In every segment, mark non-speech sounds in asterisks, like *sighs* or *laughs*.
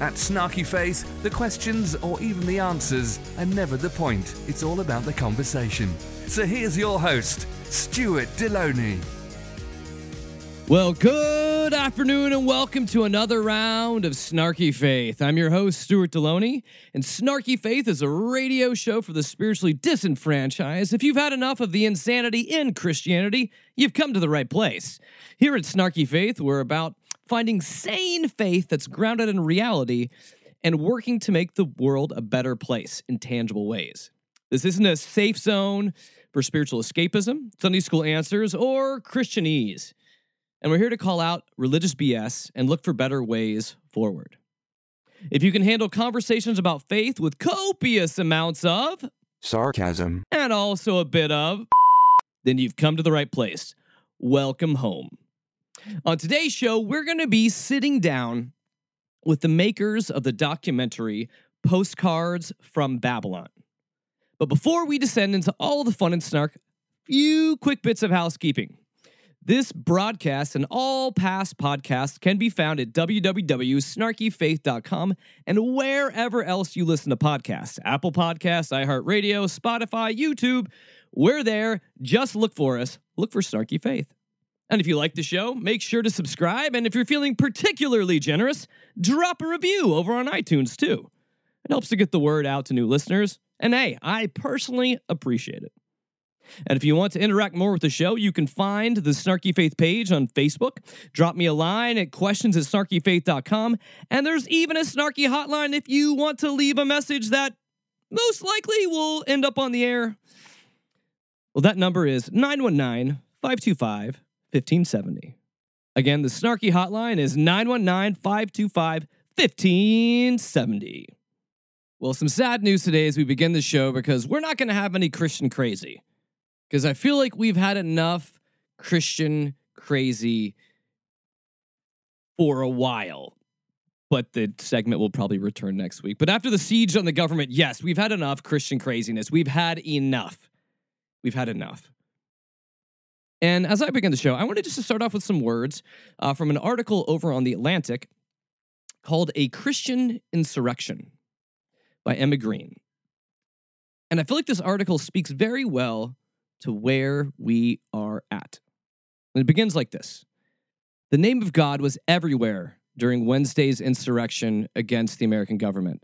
At Snarky Faith, the questions or even the answers are never the point. It's all about the conversation. So here's your host, Stuart Delony. Well, good afternoon and welcome to another round of Snarky Faith. I'm your host, Stuart Delony, and Snarky Faith is a radio show for the spiritually disenfranchised. If you've had enough of the insanity in Christianity, you've come to the right place. Here at Snarky Faith, we're about finding sane faith that's grounded in reality and working to make the world a better place in tangible ways. This isn't a safe zone for spiritual escapism, Sunday school answers, or Christianese and we're here to call out religious BS and look for better ways forward. If you can handle conversations about faith with copious amounts of sarcasm and also a bit of, then you've come to the right place. Welcome home. On today's show, we're going to be sitting down with the makers of the documentary Postcards from Babylon. But before we descend into all the fun and snark, few quick bits of housekeeping. This broadcast and all past podcasts can be found at www.snarkyfaith.com and wherever else you listen to podcasts Apple Podcasts, iHeartRadio, Spotify, YouTube. We're there. Just look for us. Look for Snarky Faith. And if you like the show, make sure to subscribe. And if you're feeling particularly generous, drop a review over on iTunes too. It helps to get the word out to new listeners. And hey, I personally appreciate it. And if you want to interact more with the show, you can find the Snarky Faith page on Facebook. Drop me a line at questions at snarkyfaith.com. And there's even a snarky hotline if you want to leave a message that most likely will end up on the air. Well, that number is 919 525 1570. Again, the snarky hotline is 919 525 1570. Well, some sad news today as we begin the show because we're not going to have any Christian crazy because I feel like we've had enough Christian crazy for a while. But the segment will probably return next week. But after the siege on the government, yes, we've had enough Christian craziness. We've had enough. We've had enough. And as I begin the show, I wanted just to start off with some words uh, from an article over on The Atlantic called A Christian Insurrection by Emma Green. And I feel like this article speaks very well to where we are at. And it begins like this The name of God was everywhere during Wednesday's insurrection against the American government.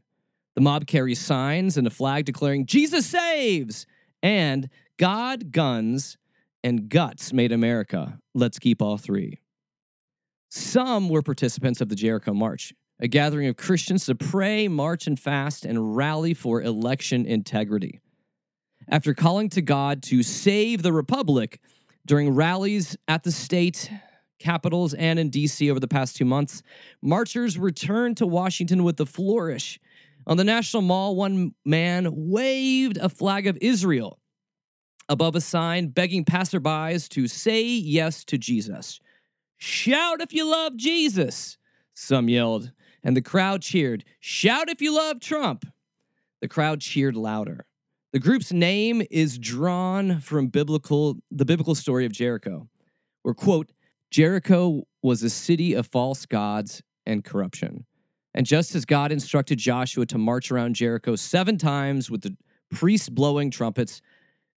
The mob carries signs and a flag declaring, Jesus saves! And God, guns, and guts made America. Let's keep all three. Some were participants of the Jericho March, a gathering of Christians to pray, march, and fast and rally for election integrity after calling to God to save the republic during rallies at the state capitals and in DC over the past two months. Marchers returned to Washington with a flourish. On the National Mall, one man waved a flag of Israel above a sign begging passerbys to say yes to Jesus. Shout if you love Jesus, some yelled, and the crowd cheered. Shout if you love Trump. The crowd cheered louder. The group's name is drawn from biblical the biblical story of Jericho, where quote, Jericho was a city of false gods and corruption. And just as God instructed Joshua to march around Jericho seven times with the priests blowing trumpets,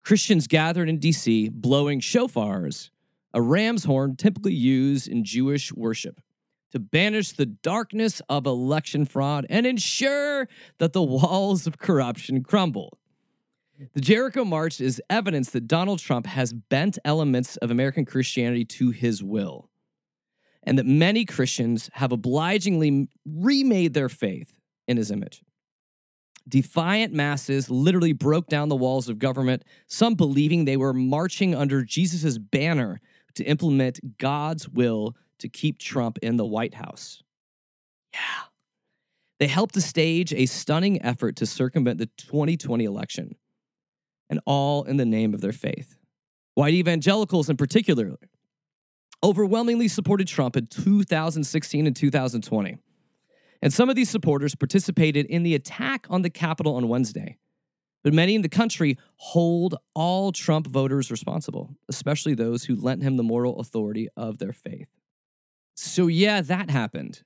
Christians gathered in DC blowing shofars, a ram's horn typically used in Jewish worship, to banish the darkness of election fraud and ensure that the walls of corruption crumble. The Jericho March is evidence that Donald Trump has bent elements of American Christianity to his will, and that many Christians have obligingly remade their faith in his image. Defiant masses literally broke down the walls of government, some believing they were marching under Jesus' banner to implement God's will to keep Trump in the White House. Yeah. They helped to stage a stunning effort to circumvent the 2020 election, and all in the name of their faith. White evangelicals, in particular, overwhelmingly supported Trump in 2016 and 2020. And some of these supporters participated in the attack on the Capitol on Wednesday. But many in the country hold all Trump voters responsible, especially those who lent him the moral authority of their faith. So, yeah, that happened.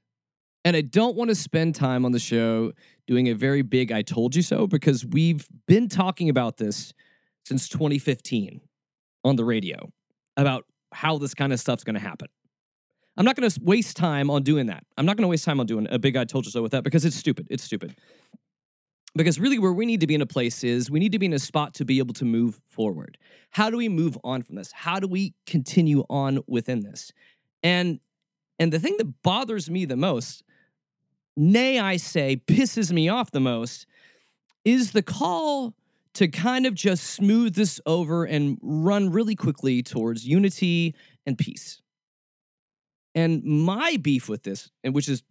And I don't want to spend time on the show doing a very big I told you so because we've been talking about this since 2015 on the radio about how this kind of stuff's going to happen. I'm not going to waste time on doing that. I'm not going to waste time on doing a big I told you so with that because it's stupid. It's stupid. Because really, where we need to be in a place is we need to be in a spot to be able to move forward. How do we move on from this? How do we continue on within this? And and the thing that bothers me the most, nay, I say, pisses me off the most, is the call to kind of just smooth this over and run really quickly towards unity and peace. And my beef with this, and which is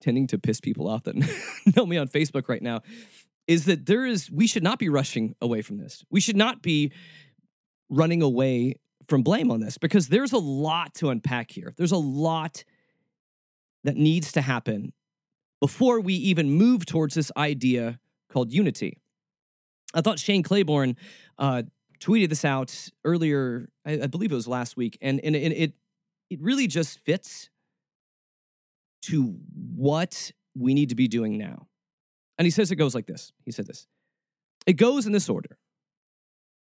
tending to piss people off that *laughs* know me on Facebook right now, is that there is, we should not be rushing away from this. We should not be running away from blame on this because there's a lot to unpack here. There's a lot that needs to happen before we even move towards this idea called unity. I thought Shane Claiborne uh, tweeted this out earlier, I, I, believe it was last week, and, and, and it it really just fits to what we need to be doing now. And he says it goes like this. He said this. It goes in this order.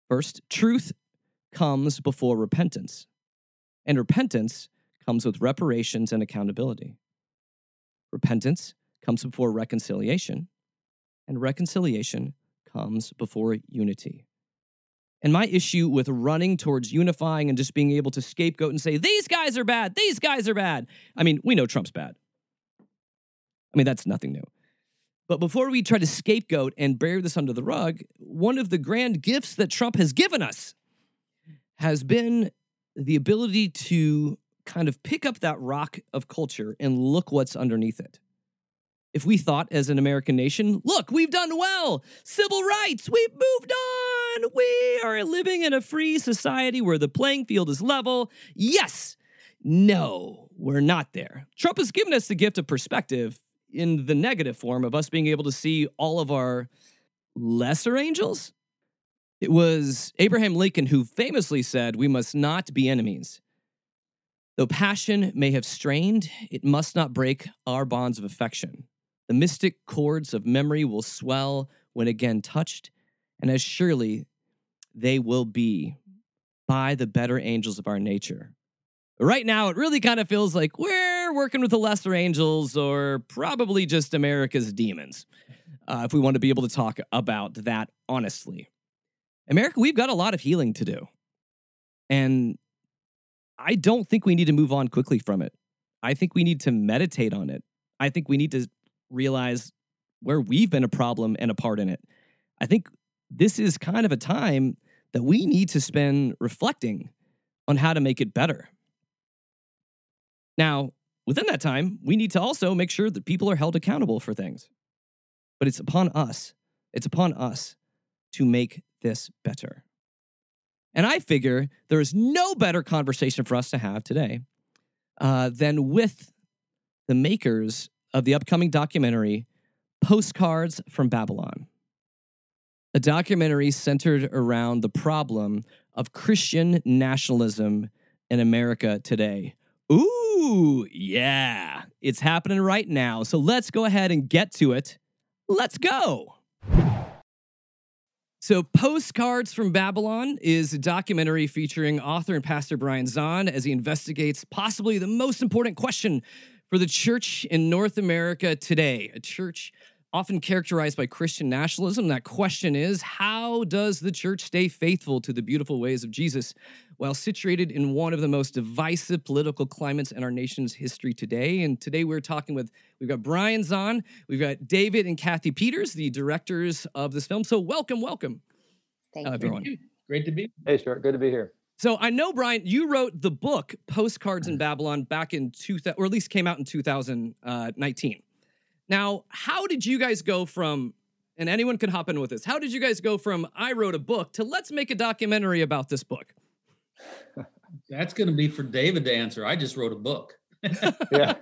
First, truth comes before repentance, and repentance comes with reparations and accountability. Repentance comes before reconciliation, and reconciliation comes before unity. And my issue with running towards unifying and just being able to scapegoat and say, these guys are bad, these guys are bad. I mean, we know Trump's bad. I mean, that's nothing new. But before we try to scapegoat and bury this under the rug, one of the grand gifts that Trump has given us has been the ability to kind of pick up that rock of culture and look what's underneath it if we thought as an American nation, look, we've done well, civil rights, we've moved on, we are living in a free society where the playing field is level. Yes, no, we're not there. Trump has given us the gift of perspective in the negative form of us being able to see all of our lesser angels. It was Abraham Lincoln who famously said, We must not be enemies. Though passion may have strained, it must not break our bonds of affection. The mystic chords of memory will swell when again touched, and as surely they will be by the better angels of our nature. Right now, it really kind of feels like we're working with the lesser angels or probably just America's demons, uh, if we want to be able to talk about that honestly. America, we've got a lot of healing to do. And I don't think we need to move on quickly from it. I think we need to meditate on it. I think we need to realize where we've been a problem and a part in it. I think this is kind of a time that we need to spend reflecting on how to make it better. Now, within that time, we need to also make sure that people are held accountable for things. But it's upon us, it's upon us to make this better. And I figure there is no better conversation for us to have today uh, than with the makers of the upcoming documentary, Postcards from Babylon. A documentary centered around the problem of Christian nationalism in America today. Ooh, yeah, it's happening right now. So let's go ahead and get to it. Let's go. So, Postcards from Babylon is a documentary featuring author and pastor Brian Zahnd as he investigates possibly the most important question for the church in North America today, a church often characterized by Christian nationalism. That question is how does the church stay faithful to the beautiful ways of Jesus while situated in one of the most divisive political climates in our nation's history today? And today we're talking with, we've got Brian Zahnd, we've got David and Kathi Peters, the directors of this film. So welcome, welcome. Thank uh, you. Everyone. Great to be. Hey, Stuart. Good to be here. So I know, Brian, you wrote the book Postcards in Babylon back in 2000, or at least came out in 2019. Now, how did you guys go from, and anyone can hop in with this, how did you guys go from I wrote a book to let's make a documentary about this book? *laughs* That's going to be for David to answer. I just wrote a book. *laughs* yeah.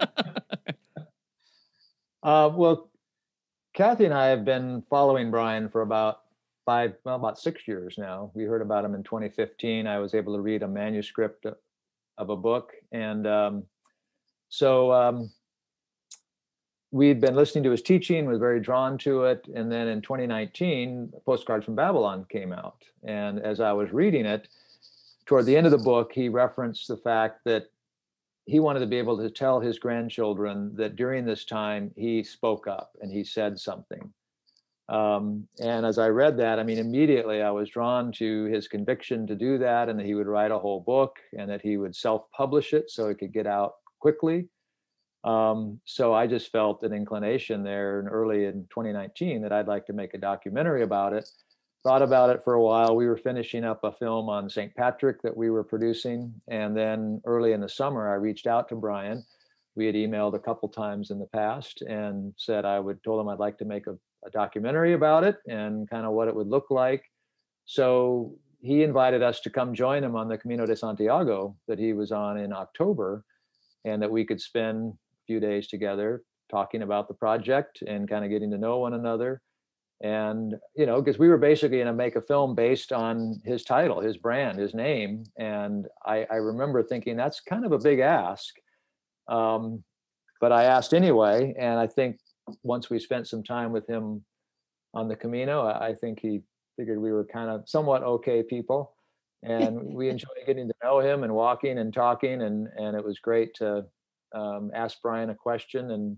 Uh, well, Kathi and I have been following Brian for about five, well, about six years now. We heard about him in 2015. I was able to read a manuscript of a book. And um, so um, we'd been listening to his teaching, was very drawn to it. And then in 2019, Postcards from Babylon came out. And as I was reading it, toward the end of the book, he referenced the fact that he wanted to be able to tell his grandchildren that during this time he spoke up and he said something. Um, and as I read that, I mean, immediately I was drawn to his conviction to do that and that he would write a whole book and that he would self publish it so it could get out quickly. Um, so I just felt an inclination there in early in 2019 that I'd like to make a documentary about it thought about it for a while. We were finishing up a film on St. Patrick that we were producing. And then early in the summer, I reached out to Brian. We had emailed a couple times in the past and said I would told him I'd like to make a, a documentary about it and kind of what it would look like. So he invited us to come join him on the Camino de Santiago that he was on in October and that we could spend few days together talking about the project and kind of getting to know one another. And you know because we were basically going to make a film based on his title his brand his name. And i, I remember thinking that's kind of a big ask. Um, but i asked anyway and i think once we spent some time with him on the camino i think he figured we were kind of somewhat okay people. *laughs* And we enjoyed getting to know him and walking and talking and and it was great to um, ask brian a question and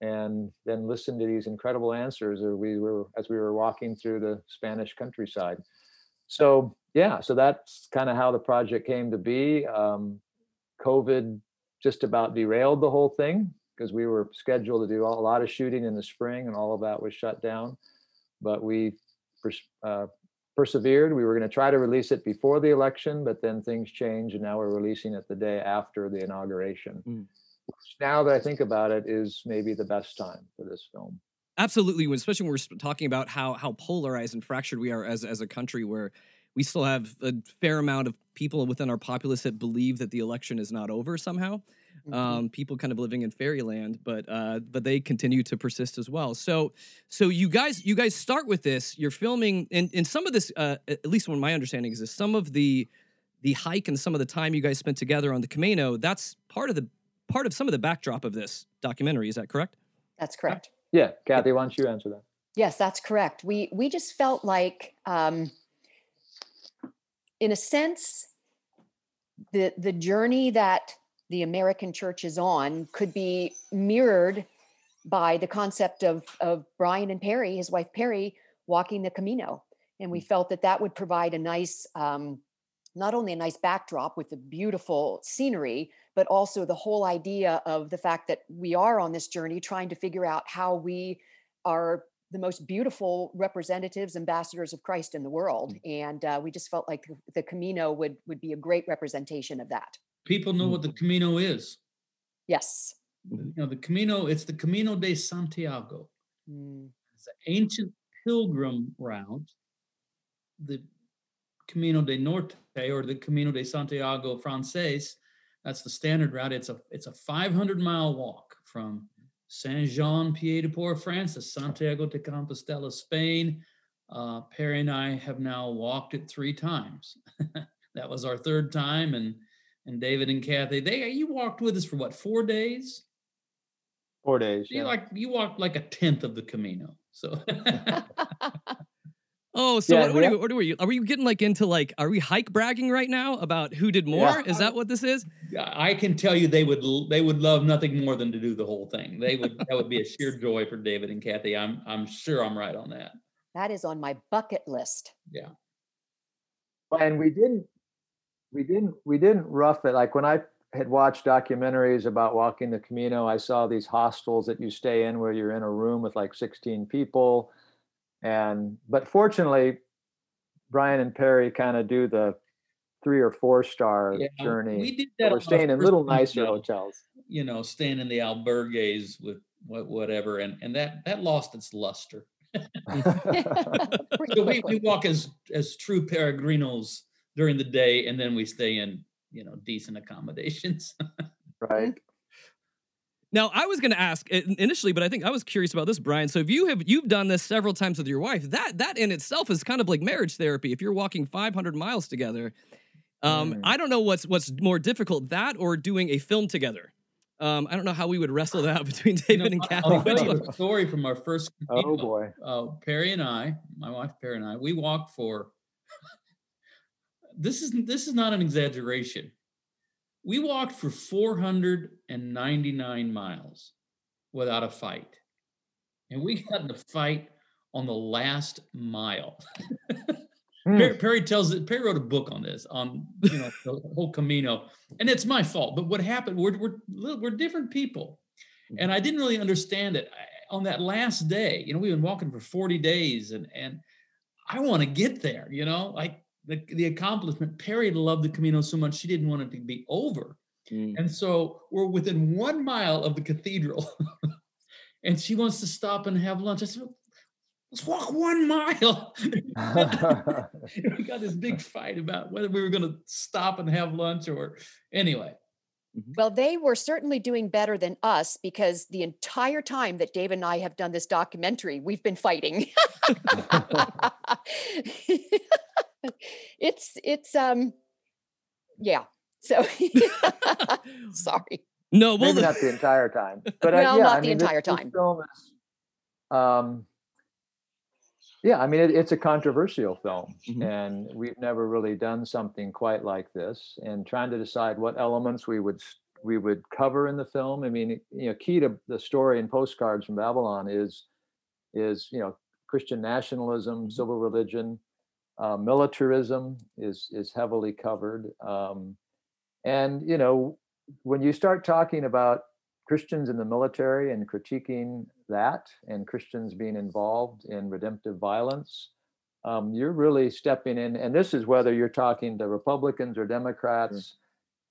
and then listen to these incredible answers as we were as we were walking through the Spanish countryside. So yeah, so that's kind of how the project came to be. Um, COVID just about derailed the whole thing because we were scheduled to do a lot of shooting in the spring and all of that was shut down. But we uh, persevered. We were going to try to release it before the election, but then things changed and now we're releasing it the day after the inauguration. Mm now that I think about it, is maybe the best time for this film. Absolutely, especially when we're talking about how how polarized and fractured we are as as a country, where we still have a fair amount of people within our populace that believe that the election is not over somehow. Mm-hmm. Um, people kind of living in fairyland, but uh, but they continue to persist as well. So so you guys you guys start with this. You're filming, and and some of this, uh, at least when my understanding is, this, some of the the hike and some of the time you guys spent together on the Camino. That's part of the part of some of the backdrop of this documentary. Is that correct? That's correct. Yeah, Kathi, why don't you answer that? Yes, that's correct. We we just felt like, um, in a sense, the the journey that the American church is on could be mirrored by the concept of of Brian and Peri, his wife Peri, walking the Camino, and we mm. felt that that would provide a nice, um, not only a nice backdrop with the beautiful scenery, but also the whole idea of the fact that we are on this journey trying to figure out how we are the most beautiful representatives ambassadors of christ in the world mm. and uh, we just felt like the camino would would be a great representation of that people know what the mm-hmm. camino is yes you know the camino it's the camino de santiago mm. it's an ancient pilgrim route the camino de norte or the camino de santiago frances that's the standard route. It's a it's a 500 mile walk from Saint Jean Pied de Port, France, to Santiago de Compostela, Spain. Uh, Peri and I have now walked it three times. *laughs* that was our third time, and and David and Kathi, they you walked with us for what four days? Four days. You yeah. like you walked like a tenth of the Camino. So *laughs* Oh, so yeah, what, what, yeah. Are you, what, are you? Are we getting like into like? Are we hike bragging right now about who did more? Yeah. Is that what this is? I can tell you, they would they would love nothing more than to do the whole thing. They would that would be a sheer *laughs* joy for David and Kathi. I'm I'm sure I'm right on that. That is on my bucket list. Yeah. And we didn't we didn't we didn't rough it like when I had watched documentaries about walking the Camino. I saw these hostels that you stay in where you're in a room with like 16 people and but fortunately brian and peri kind of do the three or four star yeah, journey we did that we're staying in little nicer hotels you know staying in the albergues with what, whatever, and and that that lost its luster. *laughs* *laughs* So we, we walk as as true peregrinos during the day, and then we stay in you know decent accommodations. *laughs* right. Now, I was going to ask initially, but I think I was curious about this, Brian. So, if you have you've done this several times with your wife, that that in itself is kind of like marriage therapy. If you're walking 500 miles together, um, Mm. I don't know what's what's more difficult, that or doing a film together. Um, I don't know how we would wrestle that *laughs* between You David know, and Kathi. I'll tell you one- a story from our first. Oh boy. uh, Peri and I, my wife Peri and I, we walked for. This is this is not an exaggeration. We walked for 499 miles without a fight, and we got in a fight on the last mile. *laughs* Hmm. Peri, Peri tells it. Peri wrote a book on this, on you know the whole Camino, and it's my fault. But what happened? We're we're we're different people, and I didn't really understand it I- on that last day. You know, we've been walking for forty days, and and I want to get there. You know, like the the accomplishment. Peri loved the Camino so much she didn't want it to be over, Mm. and so we're within one mile of the cathedral, *laughs* and she wants to stop and have lunch. I said. Let's walk one mile. *laughs* we got this big fight about whether we were going to stop and have lunch or anyway. Well, they were certainly doing better than us because the entire time that Dave and I have done this documentary, we've been fighting. *laughs* *laughs* it's it's um yeah. So *laughs* *laughs* sorry. no, well, Maybe the- not the entire time, but Well, I, yeah, not I the mean, entire this time. film is, um, yeah, I mean, it, it's a controversial film, Mhm. and we've never really done something quite like this. And trying to decide what elements we would we would cover in the film. I mean, you know, key to the story in Postcards from Babylon is is you know Christian nationalism, civil religion, uh, militarism is is heavily covered, um, and you know when you start talking about Christians in the military and critiquing that, and Christians being involved in redemptive violence, um, you're really stepping in. And this is whether you're talking to Republicans or Democrats.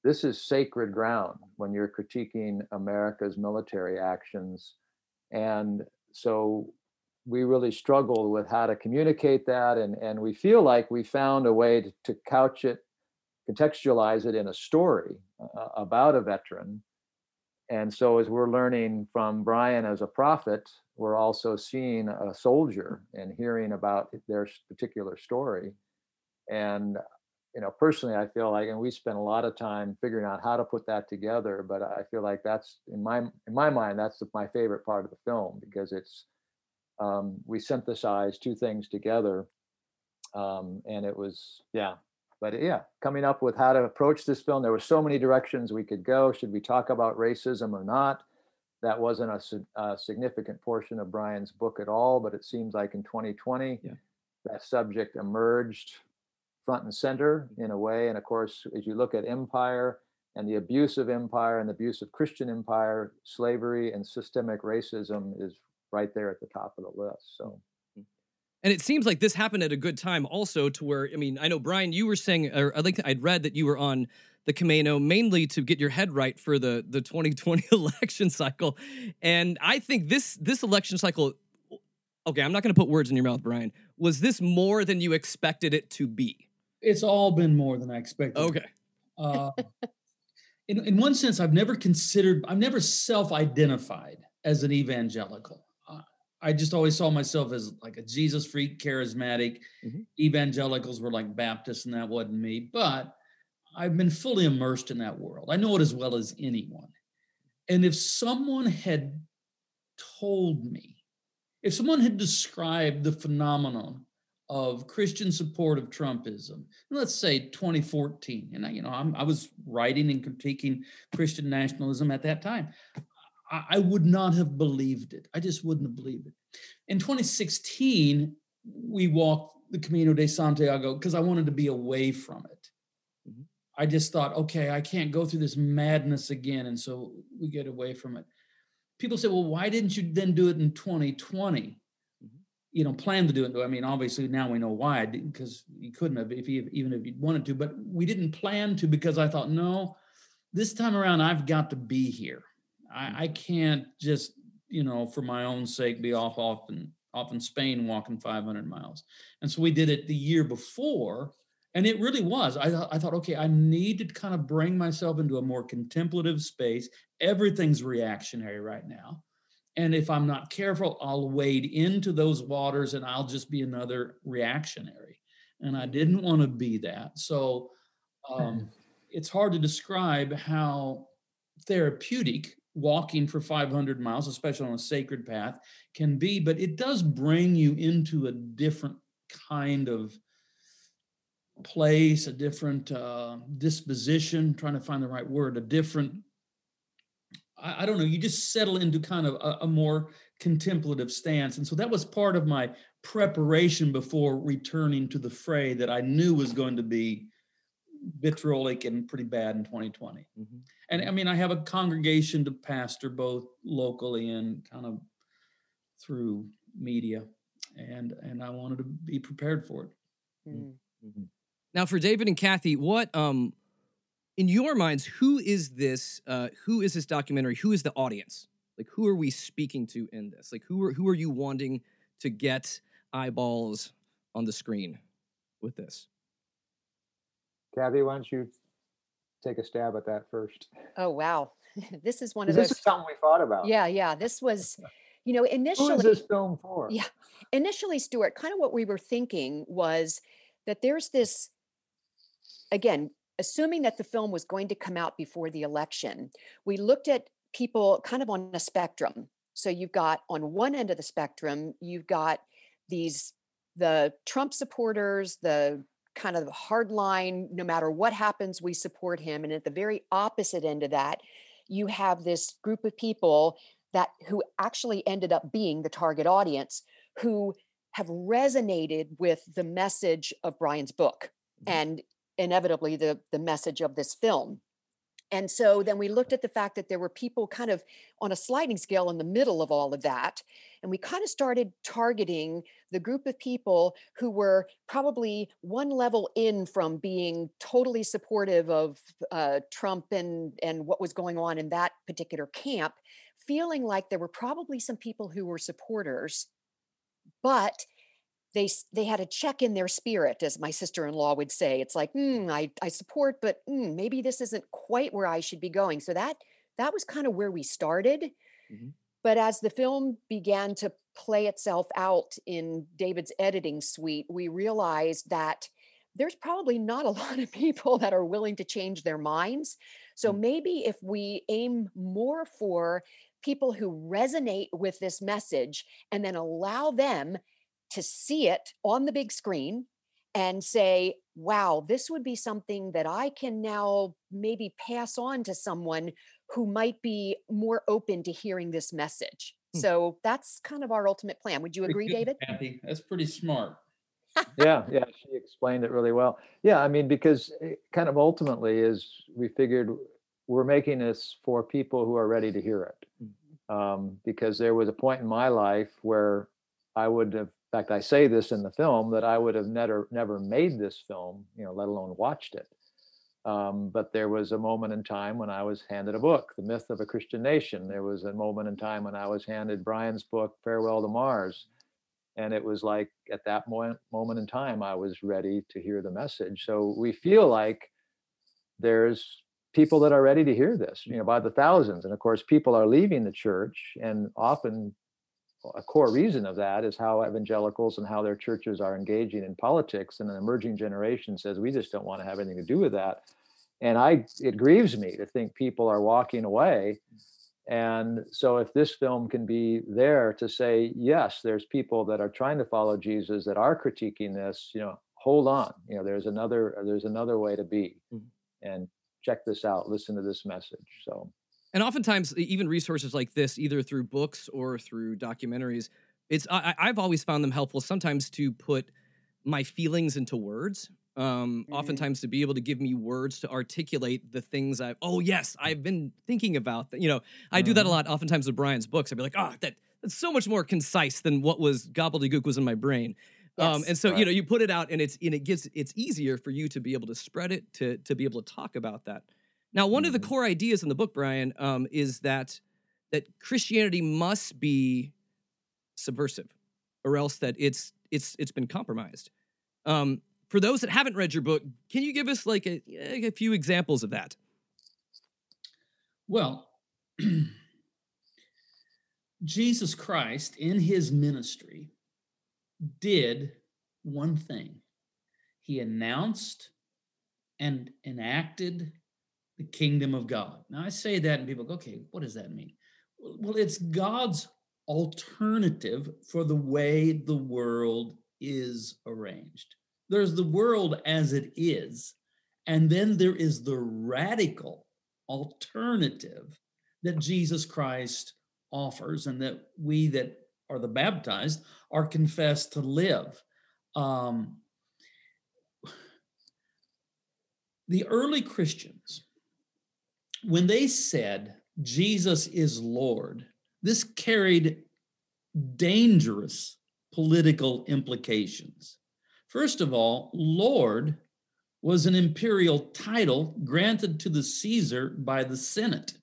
This is sacred ground when you're critiquing America's military actions. And so we really struggled with how to communicate that. And, and we feel like we found a way to, to couch it, contextualize it in a story uh, about a veteran and so, as we're learning from Brian as a prophet, we're also seeing a soldier and hearing about their particular story. And, you know, personally, I feel like, and we spent a lot of time figuring out how to put that together. But I feel like that's in my in my mind, that's my favorite part of the film because it's um, we synthesized two things together, um, and it was yeah. But yeah, coming up with how to approach this film, there were so many directions we could go. Should we talk about racism or not? That wasn't a, a significant portion of Brian's book at all, but it seems like in 2020, Yeah. that subject emerged front and center in a way. And of course, as you look at empire and the abuse of empire and the abuse of Christian empire, slavery and systemic racism is right there at the top of the list. So And it seems like this happened at a good time also to where, I mean, I know, Brian, you were saying, or I think I'd read that you were on the Camino mainly to get your head right for the, the 2020 *laughs* election cycle. And I think this, this election cycle, okay, I'm not going to put words in your mouth, Brian. Was this more than you expected it to be? It's all been more than I expected. Okay. Uh, in, in one sense, I've never considered, I've never self identified as an evangelical. I just always saw myself as like a Jesus freak, charismatic. Mhm. Evangelicals were like Baptists, and that wasn't me. But I've been fully immersed in that world. I know it as well as anyone. And if someone had told me, if someone had described the phenomenon of Christian support of Trumpism, let's say 2014, and I, you know, I'm, I was writing and critiquing Christian nationalism at that time. I, I would not have believed it. I just wouldn't have believed it. In 2016, we walked the Camino de Santiago because I wanted to be away from it. Mhm. I just thought, okay, I can't go through this madness again. And so we get away from it. People say, well, why didn't you then do it in 2020? You know, plan to do it. I mean, obviously now we know why, because you couldn't have if you even if you wanted to, but we didn't plan to because I thought, no, this time around I've got to be here. I, I can't just you know, for my own sake, be off off often off in Spain walking 500 miles. And so we did it the year before. And it really was. I, th- I thought, okay, I need to kind of bring myself into a more contemplative space. Everything's reactionary right now. And if I'm not careful, I'll wade into those waters and I'll just be another reactionary. And I didn't want to be that. So um, it's hard to describe how therapeutic walking for 500 miles, especially on a sacred path, can be, but it does bring you into a different kind of place, a different uh, disposition, trying to find the right word, a different, I, don't know, you just settle into kind of a, a more contemplative stance. And so that was part of my preparation before returning to the fray that I knew was going to be vitriolic and pretty bad in 2020. Mm-hmm. And I mean, I have a congregation to pastor both locally and kind of through media, and and I wanted to be prepared for it. Mm-hmm. mm-hmm. Now, for David and Kathi, what um, in your minds, who is this? Uh, who is this documentary? Who is the audience? Like, who are we speaking to in this? Like, who are who are you wanting to get eyeballs on the screen with this? Kathi, why don't you take a stab at that first? Oh wow, *laughs* this is one of those. This is something we thought about. Yeah, yeah. This was, you know, initially. Who is this film for? Yeah, initially, Stuart. Kind of what we were thinking was that there's this. Again, assuming that the film was going to come out before the election, we looked at people kind of on a spectrum. So you've got on one end of the spectrum, you've got these the Trump supporters, the kind of hardline, no matter what happens, we support him. And at the very opposite end of that, you have this group of people that who actually ended up being the target audience who have resonated with the message of Brian's book mm-hmm. and inevitably the the message of this film and so then we looked at the fact that there were people kind of on a sliding scale in the middle of all of that. And we kind of started targeting the group of people who were probably one level in from being totally supportive of uh, Trump and, and what was going on in that particular camp, feeling like there were probably some people who were supporters, but they they had a check in their spirit as my sister-in-law would say it's like mm, I, I support but mm, maybe this isn't quite where i should be going so that that was kind of where we started mm-hmm. but as the film began to play itself out in david's editing suite we realized that there's probably not a *laughs* lot of people that are willing to change their minds so mm-hmm. maybe if we aim more for people who resonate with this message and then allow them to see it on the big screen and say, wow, this would be something that I can now maybe pass on to someone who might be more open to hearing this message. Hmm. So that's kind of our ultimate plan. Would you agree, David? Kathi, that's pretty smart. yeah, yeah, she explained it really well. Yeah, I mean, because kind of ultimately is we figured we're making this for people who are ready to hear it. Hmm. Um, because there was a point in my life where I would have fact, I say this in the film that I would have never never made this film, you know, let alone watched it. Um, but there was a moment in time when I was handed a book, The Myth of a Christian Nation. There was a moment in time when I was handed Brian's book, Farewell to Mars. And it was like at that moment, moment in time, I was ready to hear the message. So we feel like there's people that are ready to hear this, you know, by the thousands. And of course, people are leaving the church, and often a core reason of that is how evangelicals and how their churches are engaging in politics and an emerging generation says we just don't want to have anything to do with that. And i it grieves me to think people are walking away. And so if this film can be there to say yes there's people that are trying to follow jesus that are critiquing this you know hold on you know there's another there's another way to be. Mm-hmm. and check this out listen to this message so and oftentimes even resources like this either through books or through documentaries it's I, have always found them helpful sometimes to put my feelings into words um mm-hmm. oftentimes to be able to give me words to articulate the things i oh yes i've been thinking about that you know i mm-hmm. do that a mm-hmm. lot oftentimes with brian's books i'd be like oh that that's so much more concise than what was gobbledygook was in my brain yes. um and so right. you know you put it out and it's and it gives it's easier for you to be able to spread it to to be able to talk about that now, one of the mm-hmm. core ideas in the book, Brian, um, is that that Christianity must be subversive, or else that it's it's it's been compromised. Um, for those that haven't read your book, can you give us like a, a few examples of that? Well, *clears throat* Jesus Christ in his ministry did one thing he announced and enacted the kingdom of God. Now, I say that, and people go, okay, what does that mean? Well, it's God's alternative for the way the world is arranged. There's the world as it is, and then there is the radical alternative that Jesus Christ offers, and that we that are the baptized are confessed to live. Um, *sighs* the early Christians, when they said Jesus is Lord, this carried dangerous political implications. First of all, Lord was an imperial title granted to the Caesar by the Senate.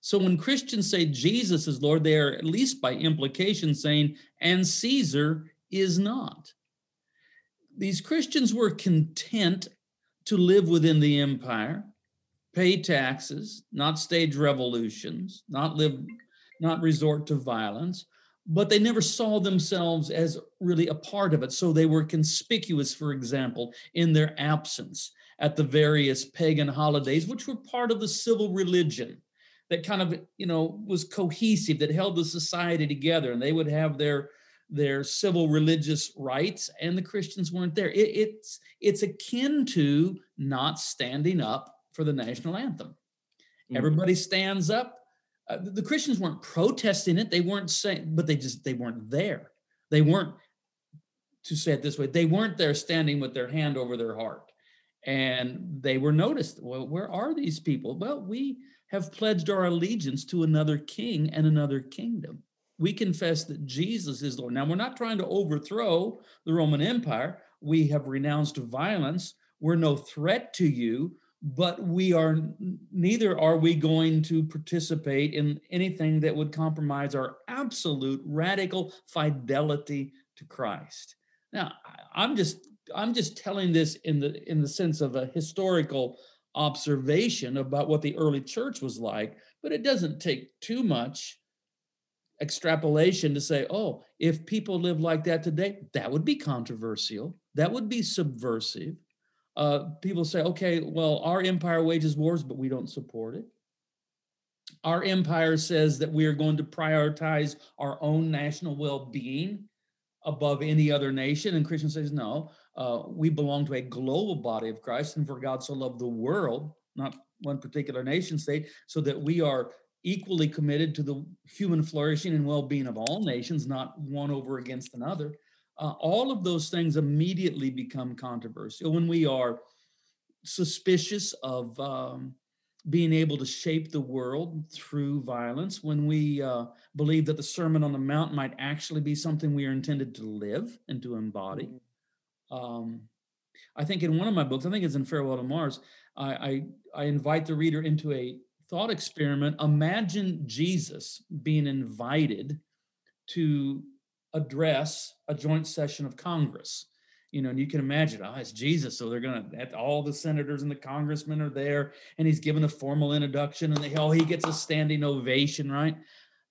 So when Christians say Jesus is Lord, they are at least by implication saying, and Caesar is not. These Christians were content to live within the empire, pay taxes, not stage revolutions, not live, not resort to violence, but they never saw themselves as really a part of it. So they were conspicuous, for example, in their absence at the various pagan holidays, which were part of the civil religion that kind of, you know, was cohesive, that held the society together. And they would have their their civil religious rights, and the Christians weren't there. It, it's it's akin to not standing up for the national anthem. Mm-hmm. Everybody stands up uh, the Christians weren't protesting it. They weren't saying, but they just they weren't there. They weren't to say it this way. They weren't there standing with their hand over their heart, and they were noticed. Well, where are these people? Well, we have pledged our allegiance to another king and another kingdom. We confess that Jesus is Lord. Now, we're not trying to overthrow the Roman Empire. We have renounced violence. We're no threat to you but we are neither are we going to participate in anything that would compromise our absolute radical fidelity to Christ. Now, I'm just I'm just telling this in the in the sense of a historical observation about what the early church was like, but it doesn't take too much extrapolation to say, oh, if people live like that today, that would be controversial, that would be subversive uh, people say, okay, well, our empire wages wars, but we don't support it. Our empire says that we are going to prioritize our own national well being above any other nation. And Christian says, no, uh, we belong to a global body of Christ. And for God so loved the world, not one particular nation state, so that we are equally committed to the human flourishing and well being of all nations, not one over against another uh, all of those things immediately become controversial when we are suspicious of um, being able to shape the world through violence, when we uh, believe that the Sermon on the Mount might actually be something we are intended to live and to embody. Mm-hmm. Um, I think in one of my books, I think it's in Farewell to Mars, I, I, I invite the reader into a thought experiment. Imagine Jesus being invited to address a joint session of Congress. You know, and you can imagine, oh, it's Jesus. So they're going to, all the senators and the congressmen are there, and he's given a formal introduction, and they, oh, he gets a standing ovation, right?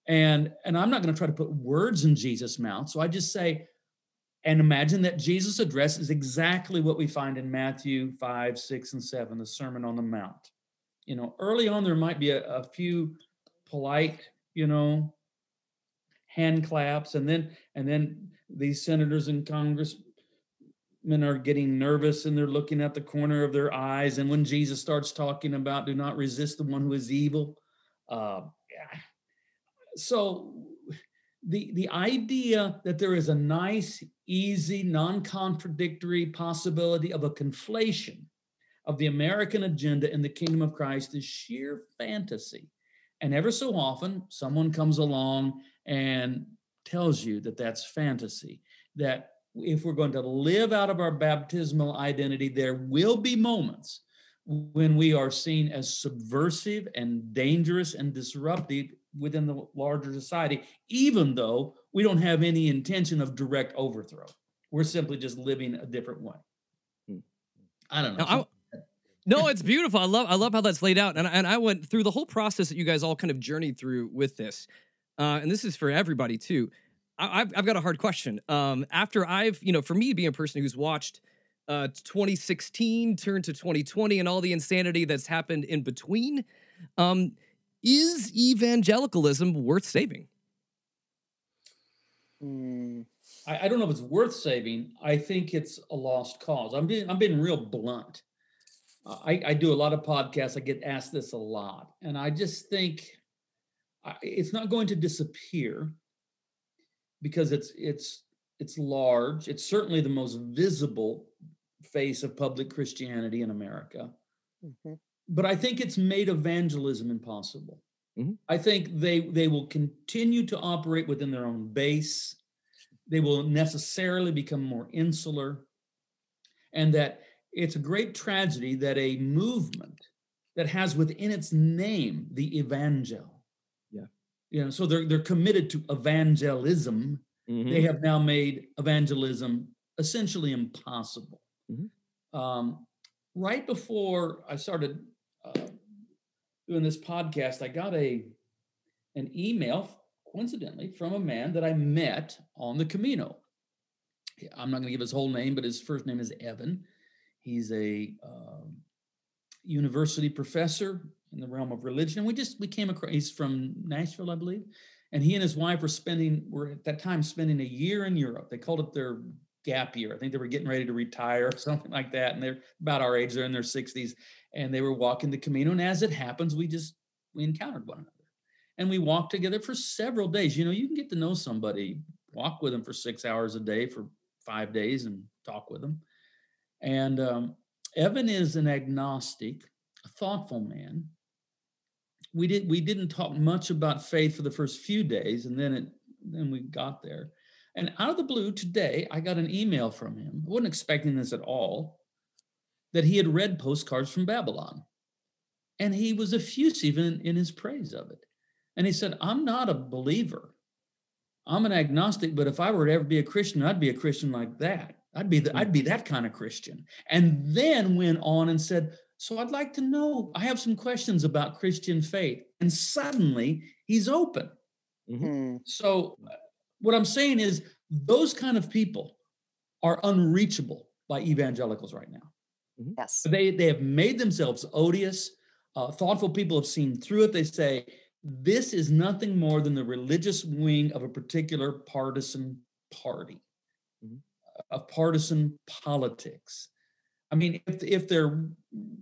And and I'm not going to try to put words in Jesus' mouth. So I just say, and imagine that Jesus' address is exactly what we find in Matthew 5, 6, and 7, the Sermon on the Mount. You know, early on, there might be a, a few polite, you know, hand claps and then and then these senators and congressmen are getting nervous and they're looking at the corner of their eyes and when jesus starts talking about do not resist the one who is evil uh, yeah. so the the idea that there is a nice easy non-contradictory possibility of a conflation of the american agenda and the kingdom of christ is sheer fantasy and ever so often someone comes along and tells you that that's fantasy, that if we're going to live out of our baptismal identity, there will be moments when we are seen as subversive and dangerous and disruptive within the larger society, even though we don't have any intention of direct overthrow. We're simply just living a different way. Hmm. I don't know. Now, I- no, it's beautiful. I love I love how that's laid out, and and I went through the whole process that you guys all kind of journeyed through with this, uh, and this is for everybody too. I, I've I've got a hard question. Um, after I've you know, for me being a person who's watched uh 2016 turn to 2020 and all the insanity that's happened in between, um, is evangelicalism worth saving? Mm, I, I don't know if it's worth saving. I think it's a lost cause. I'm being I'm being real blunt. I, I do a lot of podcasts. I get asked this a lot, and I just think it's not going to disappear because it's it's it's large. It's certainly the most visible face of public Christianity in America. mhm. But I think it's made evangelism impossible. Mhm. I think they they will continue to operate within their own base. They will necessarily become more insular, and that it's a great tragedy that a movement that has within its name the evangel. Yeah. You know, so they're they're committed to evangelism. Mm-hmm. They have now made evangelism essentially impossible. Mhm. Um, right before I started uh, doing this podcast, I got a an email coincidentally from a man that I met on the Camino. I'm not going to give his whole name, but his first name is Evan. He's a um, university professor in the realm of religion, and we just we came across. He's from Nashville, I believe, and he and his wife were spending were at that time spending a year in Europe. They called it their gap year. I think they were getting ready to retire or *laughs* something like that, and they're about our age. They're in their 60s, and they were walking the Camino. And as it happens, we just we encountered one another, and we walked together for several days. You know, you can get to know somebody, walk with them for six hours a day for five days, and talk with them. And um, Evan is an agnostic, a thoughtful man. We did we didn't talk much about faith for the first few days, and then it then we got there. And out of the blue today, I got an email from him. I wasn't expecting this at all. That he had read postcards from Babylon, and he was effusive in, in his praise of it. And he said, "I'm not a believer. I'm an agnostic, but if I were to ever be a Christian, I'd be a Christian like that. I'd be the, I'd be that kind of Christian." And then went on and said, "So I'd like to know. I have some questions about Christian faith." And suddenly he's open. Mm, So, uh, what I'm saying is, those kind of people are unreachable by evangelicals right now. yes. They they have made themselves odious. Uh, thoughtful people have seen through it. They say this is nothing more than the religious wing of a particular partisan party, Mhm. Of partisan politics. I mean, if if they're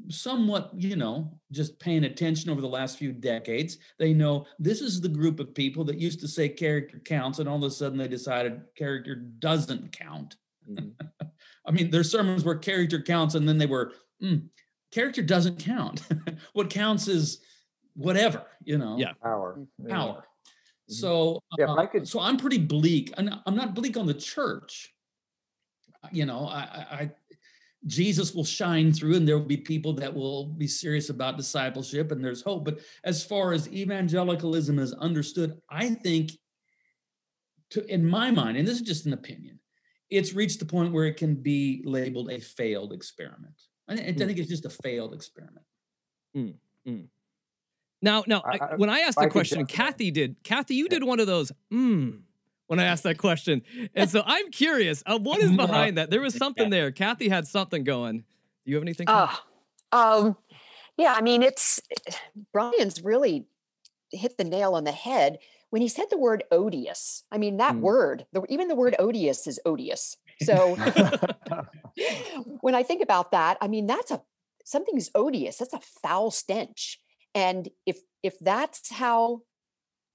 somewhat, you know, just paying attention over the last few decades, they know this is the group of people that used to say character counts, and all of a sudden they decided character doesn't count. Mhm. *laughs* I mean, there's sermons where character counts, and then they were, "Mm, character doesn't count. *laughs* what counts is whatever, you know, Yeah. Power. yeah. power. Mhm. So, Yeah, if I uh, could- so I'm pretty bleak. And I'm not bleak on the church. You know, I, I, I Jesus will shine through, and there will be people that will be serious about discipleship, and there's hope. But as far as evangelicalism is understood, I think, to in my mind, and this is just an opinion, it's reached the point where it can be labeled a failed experiment. I, thi- I Hmm. think it's just a failed experiment. Now, now, I- I, I- when I asked I the could question, definitely- Kathi did. Kathi, you Yeah. did one of those. Mm, when I asked that question, and so I'm curious. Uh, what is behind that? There was something there. Kathi had something going. Do you have anything? Kathi? Oh, um, yeah. I mean, it's Brian's really hit the nail on the head when he said the word odious. I mean, that Mm. word, the, even the word odious is odious. So *laughs* when I think about that, I mean, that's a something's odious. That's a foul stench. And if if that's how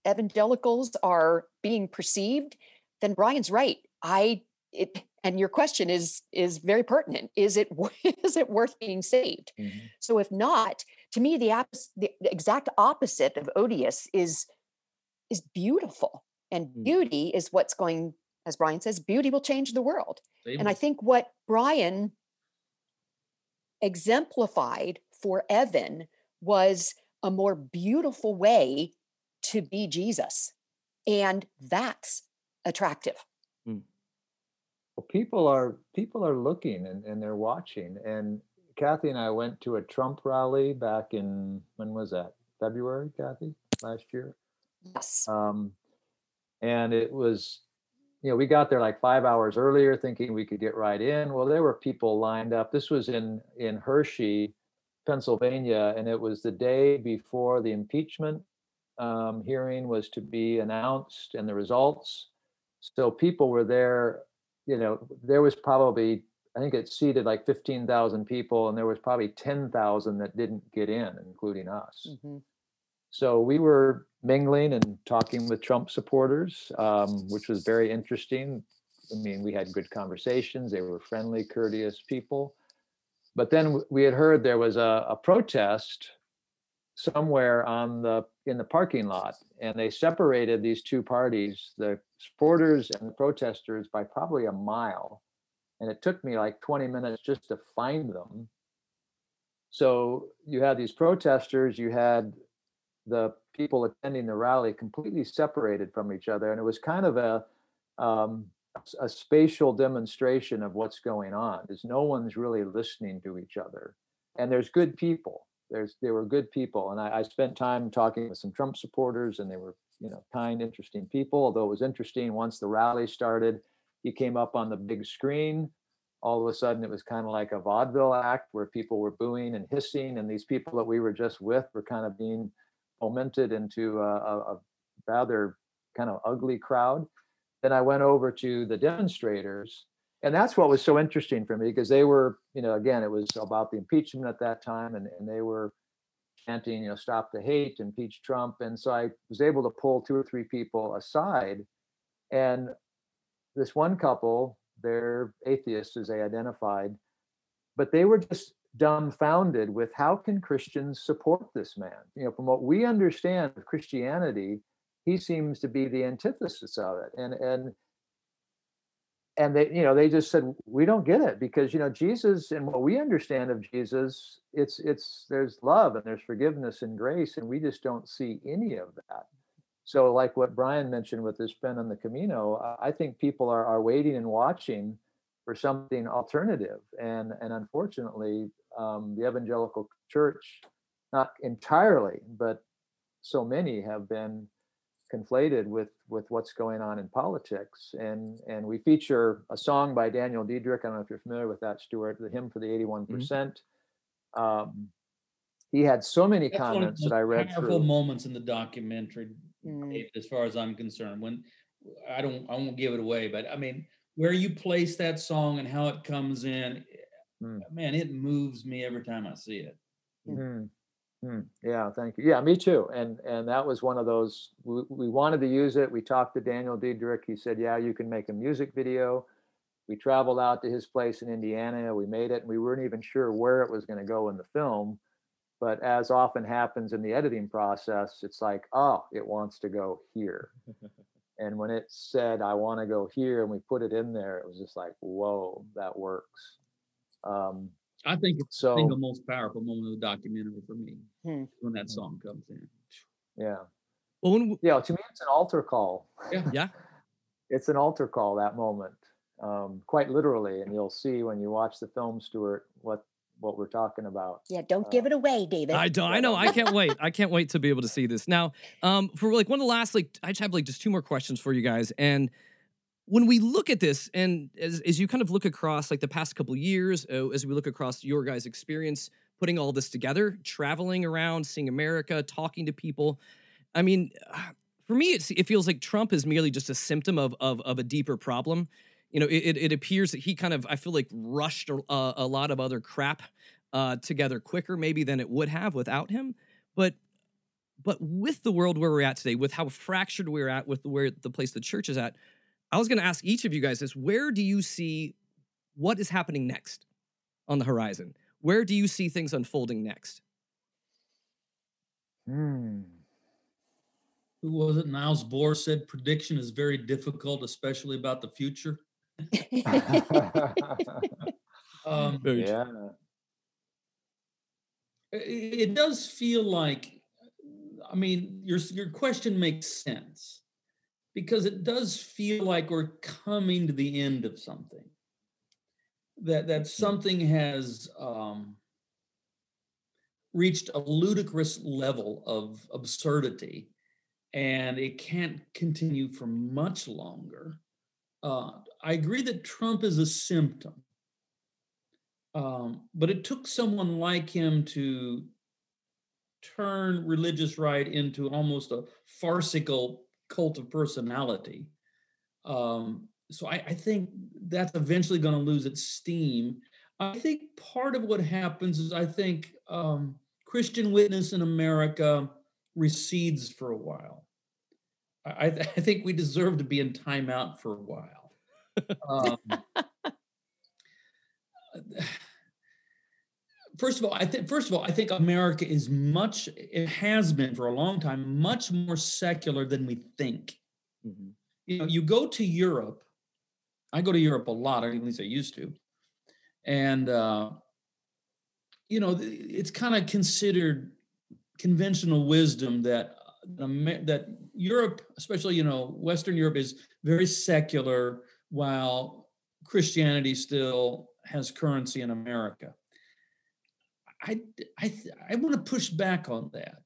evangelicals are being perceived, then Brian's right. I it and your question is is very pertinent. Is it *laughs* is it worth being saved? Mhm. So if not, to me, the, app, the exact opposite of odious is is beautiful, and Mm. beauty is what's going, as Brian says, beauty will change the world. And I think what Brian exemplified for Evan was a more beautiful way to be Jesus. And that's attractive. Well, people are people are looking and, and they're watching. And Kathi and I went to a Trump rally back in when was that? February, Kathi, last year. Yes. Um, and it was, you know, we got there like five hours earlier, thinking we could get right in. Well, there were people lined up. This was in in Hershey, Pennsylvania, and it was the day before the impeachment um, hearing was to be announced and the results. So people were there. You know, there was probably I think it seated like fifteen thousand people, and there was probably ten thousand that didn't get in, including us. Mhm. So we were mingling and talking with Trump supporters, um, which was very interesting. I mean, we had good conversations. They were friendly, courteous people. But then we had heard there was a, a protest somewhere on the in the parking lot, and they separated these two parties, the supporters and the protesters, by probably a mile. And it took me like 20 minutes just to find them. So you had these protesters, you had the people attending the rally completely separated from each other, and it was kind of a um, a spatial demonstration of what's going on. Is no one's really listening to each other, and there's good people. There's there were good people, and I, I spent time talking with some Trump supporters, and they were you know kind, interesting people. Although it was interesting once the rally started, he came up on the big screen all of a sudden it was kind of like a vaudeville act where people were booing and hissing and these people that we were just with were kind of being fomented into a, a, a rather kind of ugly crowd then i went over to the demonstrators and that's what was so interesting for me because they were you know again it was about the impeachment at that time and, and they were chanting you know stop the hate impeach trump. And so i was able to pull two or three people aside and this one couple they're atheists as they identified but they were just dumbfounded with how can christians support this man? You know from what we understand of christianity he seems to be the antithesis of it. And and and they you know they just said we don't get it because you know jesus and what we understand of jesus it's it's there's love and there's forgiveness and grace and we just don't see any of that. So like what brian mentioned with his friend on the camino I- i think people are, are waiting and watching for something alternative and and unfortunately um, the evangelical church not entirely but so many have been conflated with with what's going on in politics and and we feature a song by daniel diedrich i don't know if you're familiar with that stuart the hymn for the 81% um, he had so many That's comments that i read powerful through moments in the documentary, Mm. Dave, as far as I'm concerned. When I don't, I won't give it away, but I mean, where you place that song and how it comes in, Mm. man, it moves me every time I see it. Mm, mm, Yeah, thank you. Yeah, me too. And and that was one of those. We, we wanted to use it. We talked to Daniel Deitrich. He said, "Yeah, you can make a music video." We traveled out to his place in Indiana. We made it, and we weren't even sure where it was going to go in the film. But as often happens in the editing process, it's like, oh, it wants to go here. *laughs* and when it said, "I want to go here," and we put it in there, it was just like, whoa, that works. Um, I think it's so the single most powerful moment of the documentary for me Hmm. when that song comes in. yeah, Well, when, yeah. To me, it's an altar call. yeah, *laughs* it's an altar call that moment um, quite literally and you'll see when you watch the film stuart what what we're talking about Yeah, don't give Uh, it away, David. I don't. I know. I can't wait. I can't wait to be able to see this. Now, um, for like one of the last, like, I just have like just two more questions for you guys. And when we look at this, and as, as you kind of look across like the past couple years, uh, as we look across your guys' experience putting all this together, traveling around, seeing America, talking to people, I mean, for me, it feels like Trump is merely just a symptom of of, of a deeper problem. You know, it, it, it appears that he kind of, I feel like, rushed a, a lot of other crap uh, together quicker maybe than it would have without him. But but with the world where we're at today, with how fractured we're at, with where the place the church is at, I was going to ask each of you guys this: Where do you see what is happening next on the horizon? Where do you see things unfolding next? Hmm. Who was it? Niels Bohr said prediction is very difficult, especially about the future. *laughs* Um, Very true. yeah it, it does feel like I mean, your your question makes sense because it does feel like we're coming to the end of something. That that mm-hmm. something has um, reached a ludicrous level of absurdity, and it can't continue for much longer. Uh, I agree that Trump is a symptom, um, but it took someone like him to turn religious right into almost a farcical cult of personality. Um, so I, I, think that's eventually going to lose its steam. I think part of what happens is I think um, Christian witness in America recedes for a while. I, I, think we deserve to be in timeout for a while. *laughs* Um, *laughs* *sighs* *laughs* first of all, I think first of all, I think America is much, it has been for a long time, much more secular than we think. Mm-hmm. You know, you go to Europe, I go to Europe a lot, at least I used to. And uh, you know, it's kind of considered conventional wisdom that that Europe, especially you know Western Europe, is very secular, while Christianity still has currency in America. I, I, I want to push back on that.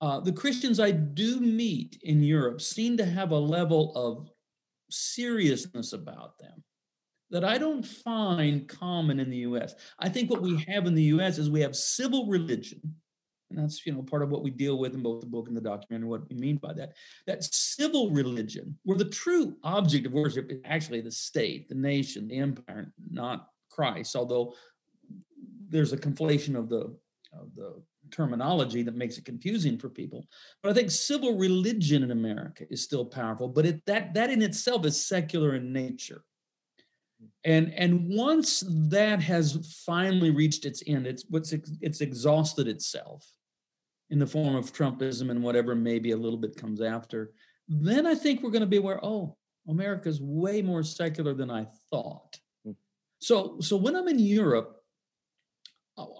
Uh, the Christians I do meet in Europe seem to have a level of seriousness about them that I don't find common in the US. I think what we have in the US is we have civil religion, and that's you know part of what we deal with in both the book and the documentary, what we mean by that. That civil religion, where the true object of worship is actually the state, the nation, the empire, not Christ, although there's a conflation of the of the terminology that makes it confusing for people. But I think civil religion in America is still powerful, but it, that that in itself is secular in nature. And and once that has finally reached its end, it's what's it's exhausted itself in the form of Trumpism and whatever maybe a little bit comes after. Then I think we're going to be aware, oh, America's way more secular than I thought. Hmm. So so when I'm in Europe,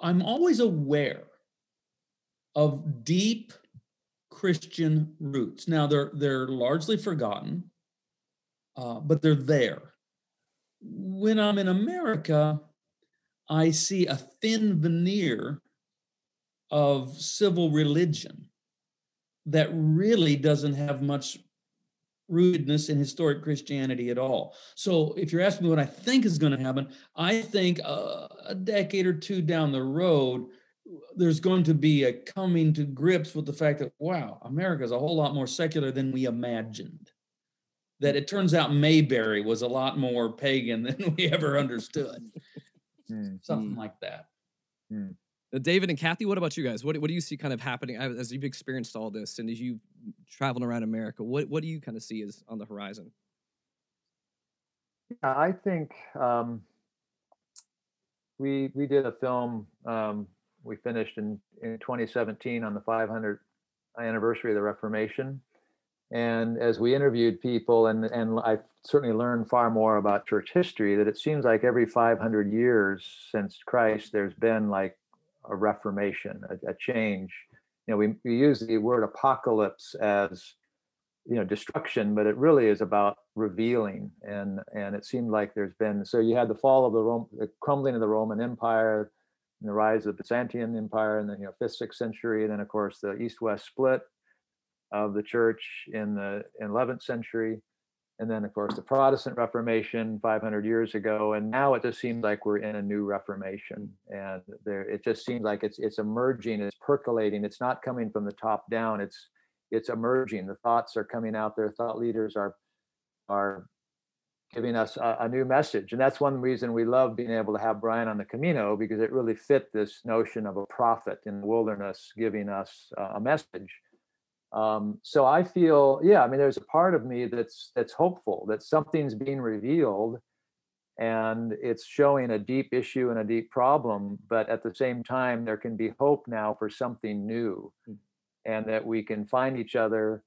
I'm always aware of deep Christian roots. Now they're they're largely forgotten, uh, but they're there. When I'm in America, I see a thin veneer of civil religion that really doesn't have much rootedness in historic Christianity at all. So, if you're asking me what I think is going to happen, I think uh, a decade or two down the road, there's going to be a coming to grips with the fact that, wow, America is a whole lot more secular than we imagined. That it turns out Mayberry was a lot more pagan *laughs* than we ever understood. Hmm. Something hmm. like that. Uh, David and Kathi, what about you guys? What, what do you see kind of happening as you've experienced all this and as you've traveled around America? What, what do you kind of see as on the horizon? Yeah, I think um, we we did a film um, we finished in, in 2017 on the 500th anniversary of the Reformation. And as we interviewed people, and, and I certainly learned far more about church history, that it seems like every 500 years since Christ, there's been like a reformation, a, a change. You know, we, we use the word apocalypse as you know destruction but it really is about revealing and and it seemed like there's been so you had the fall of the rome the crumbling of the roman empire and the rise of the byzantine empire in the you know fifth sixth century and then of course the east west split of the church in the 11th century and then of course the protestant reformation 500 years ago and now it just seems like we're in a new reformation. And there it just seems like it's it's emerging it's percolating it's not coming from the top down it's it's emerging. The thoughts are coming out there thought leaders are are giving us a, a new message. And that's one reason we love being able to have brian on the camino because it really fit this notion of a prophet in the wilderness giving us a message um, so I feel, yeah, I mean, there's a part of me that's that's hopeful that something's being revealed, and it's showing a deep issue and a deep problem. But at the same time, there can be hope now for something new, mm. and that we can find each other,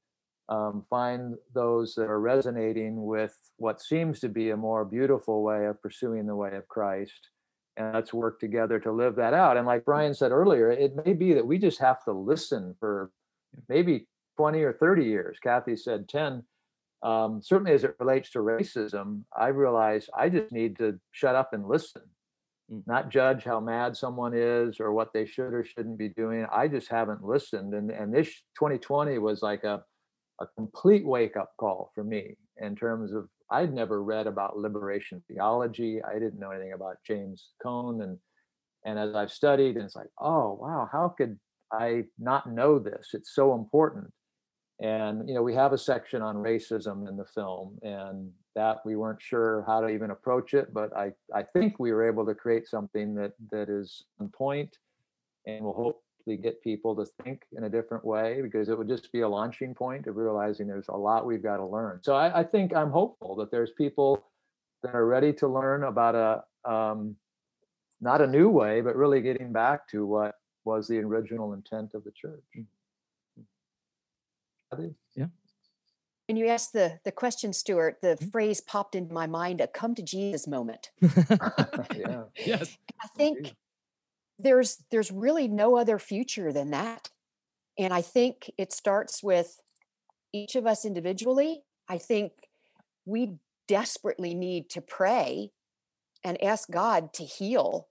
um, find those that are resonating with what seems to be a more beautiful way of pursuing the way of Christ. And let's work together to live that out. And like Brian said earlier, it may be that we just have to listen for maybe 20 or 30 years. Kathi said 10. Um, certainly, as it relates to racism, I realize I just need to shut up and listen, Mm. not judge how mad someone is or what they should or shouldn't be doing. I just haven't listened. And, and this 2020 was like a, a complete wake up call for me in terms of I'd never read about liberation theology. I didn't know anything about James Cone. And, and as I've studied, and it's like, oh, wow, how could I not know this? It's so important and you know we have a section on racism in the film and that we weren't sure how to even approach it but i i think we were able to create something that that is on point and will hopefully get people to think in a different way because it would just be a launching point of realizing there's a lot we've got to learn. So i, I think i'm hopeful that there's people that are ready to learn about a um, not a new way but really getting back to what was the original intent of the church Yeah. When you asked the the question, Stuart, the Mhm. phrase popped into my mind: "A come to Jesus moment." *laughs* *laughs* yeah yes. I think there's there's really no other future than that, and I think it starts with each of us individually. I think we desperately need to pray and ask God to heal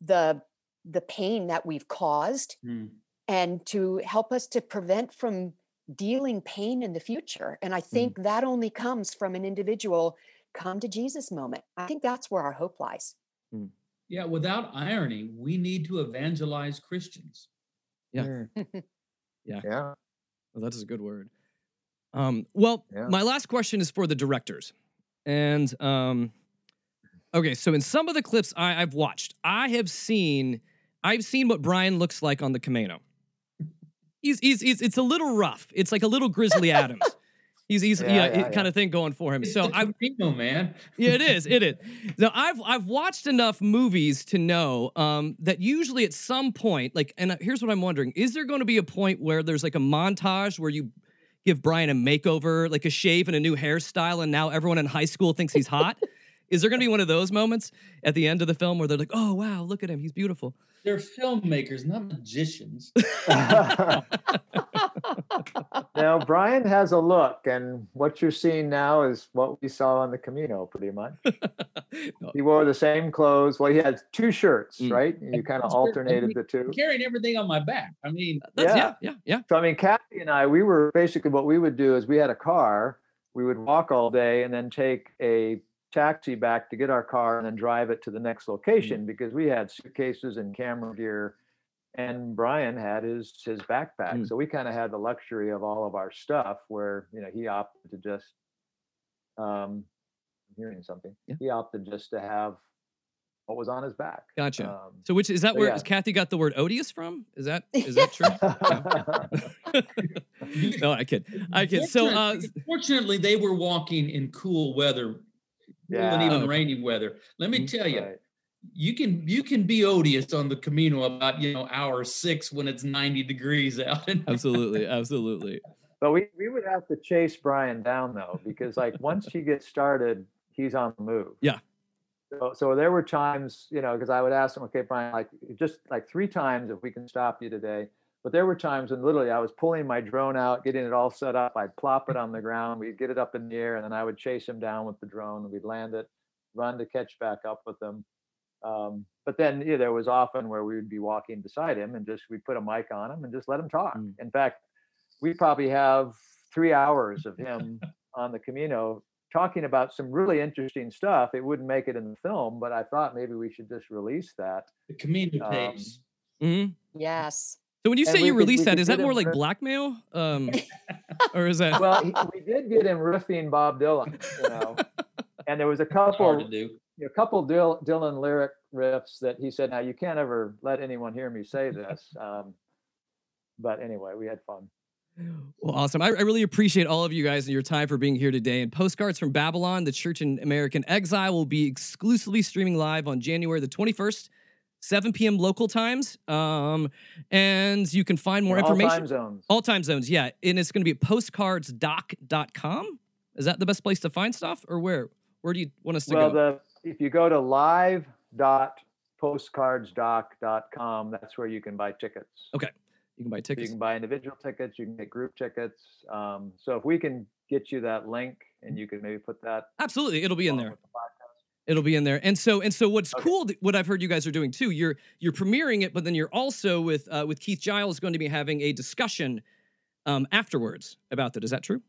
the the pain that we've caused Hmm. and to help us to prevent from dealing pain in the future. And I think that only comes from an individual come to Jesus moment. I think that's where our hope lies. Yeah, without irony, we need to evangelize Christians. Yeah. Mm. *laughs* Yeah. yeah Well, that is a good word. Um, well, Yeah. my last question is for the directors. And um, okay, so in some of the clips I, I've watched, I have seen I've seen what Brian looks like on the Camino. He's, he's, he's it's a little rough. It's like a little Grizzly Adams. *laughs* He's he's Yeah, yeah, yeah, kind yeah. of thing going for him. It's So the I Camino, man. *laughs* yeah, it is. It is. Now I've I've watched enough movies to know um, that usually at some point, like, and uh, here's what I'm wondering: Is there going to be a point where there's like a montage where you give Brian a makeover, like a shave and a new hairstyle, and now everyone in high school thinks he's hot? *laughs* is there going to be one of those moments at the end of the film where they're like, "Oh wow, look at him, he's beautiful"? They're filmmakers, not magicians. *laughs* *laughs* now Brian has a look, and what you're seeing now is what we saw on the Camino, pretty much. *laughs* No, He wore the same clothes. Well, he had two shirts, Mm. right? And you kind of alternated the two. I'm carrying everything on my back. I mean, that's, Yeah. yeah, yeah, yeah. So I mean, Kathi and I, we were basically what we would do is we had a car. We would walk all day and then take a taxi back to get our car and then drive it to the next location because we had suitcases and camera gear, and Brian had his his backpack. Mm. So we kind of had the luxury of all of our stuff. Where you know he opted to just, um, I'm hearing something. Yeah. He opted just to have what was on his back. Gotcha. Um, So which is that where yeah. Kathi got the word odious from? Is that *laughs* is that true? *laughs* *laughs* no, I kid. I kid. So uh, fortunately, fortunately, they were walking in cool weather, cool and Yeah. even rainy weather. Let me Mhm. tell you, Right. you can you can be odious on the Camino about you know hour six when it's 90 degrees out. Absolutely, absolutely. But we, we would have to chase Brian down though, because like once he gets started, he's on the move. Yeah. So, so there were times, you know, because I would ask him, okay, Brian, like just like three times if we can stop you today. But there were times when literally I was pulling my drone out, getting it all set up. I'd plop it on the ground, we'd get it up in the air, and then I would chase him down with the drone. We'd land it, run to catch back up with him. Um, but then yeah, there was often where we would be walking beside him and just we'd put a mic on him and just let him talk. Mm. In fact, we probably have three hours of him *laughs* on the Camino talking about some really interesting stuff. It wouldn't make it in the film, but I thought maybe we should just release that. the Camino Um, tapes. Mhm. Yes. So when you say you could- release we that, could is get that more like for- blackmail? Um, *laughs* or is that? Well, he, we did get him riffing Bob Dylan, you know, *laughs* and there was a couple, a couple Dil- Dylan lyric riffs that he said, "Now you can't ever let anyone hear me say this." *laughs* Um, but anyway, we had fun. Well, awesome. I, I really appreciate all of you guys and your time for being here today. And Postcards from Babylon, the Church in American Exile, will be exclusively streaming live on January the 21st, 7 p.m. local times. Um, and you can find more In all information. time zones. All time zones, yeah. And it's going to be postcardsdoc.com. Is that the best place to find stuff? Or where? Where do you want us to Well, go? the if you go to live.postcardsdoc.com, that's where you can buy tickets. Okay. You can buy So tickets. you can buy individual tickets, you can get group tickets. Um, so if we can get you that link and you can maybe put that Absolutely, it'll be in there. the. It'll be in there. And so and so what's Okay. cool what I've heard you guys are doing too, you're you're premiering it, but then you're also with uh, with Keith Giles going to be having a discussion um, afterwards about that. Is that true?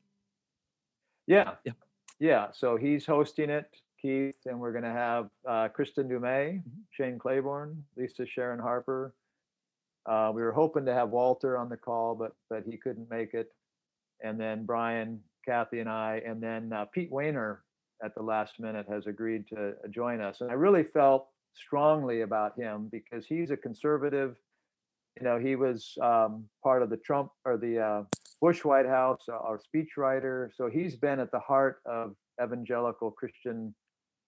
Yeah. Yeah. Yeah. So he's hosting it, Keith, and we're going to have uh, Kristin Du Mez, Mm-hmm. Shane Claiborne, Lisa Sharon Harper. Uh, we were hoping to have Walter on the call, but but he couldn't make it. And then Brian, Kathi, and I, and then uh, Pete Wehner at the last minute has agreed to uh, join us. And I really felt strongly about him because he's a conservative. You know, he was um, part of the Trump or the uh, Bush White House, uh, our speechwriter. So he's been at the heart of evangelical Christian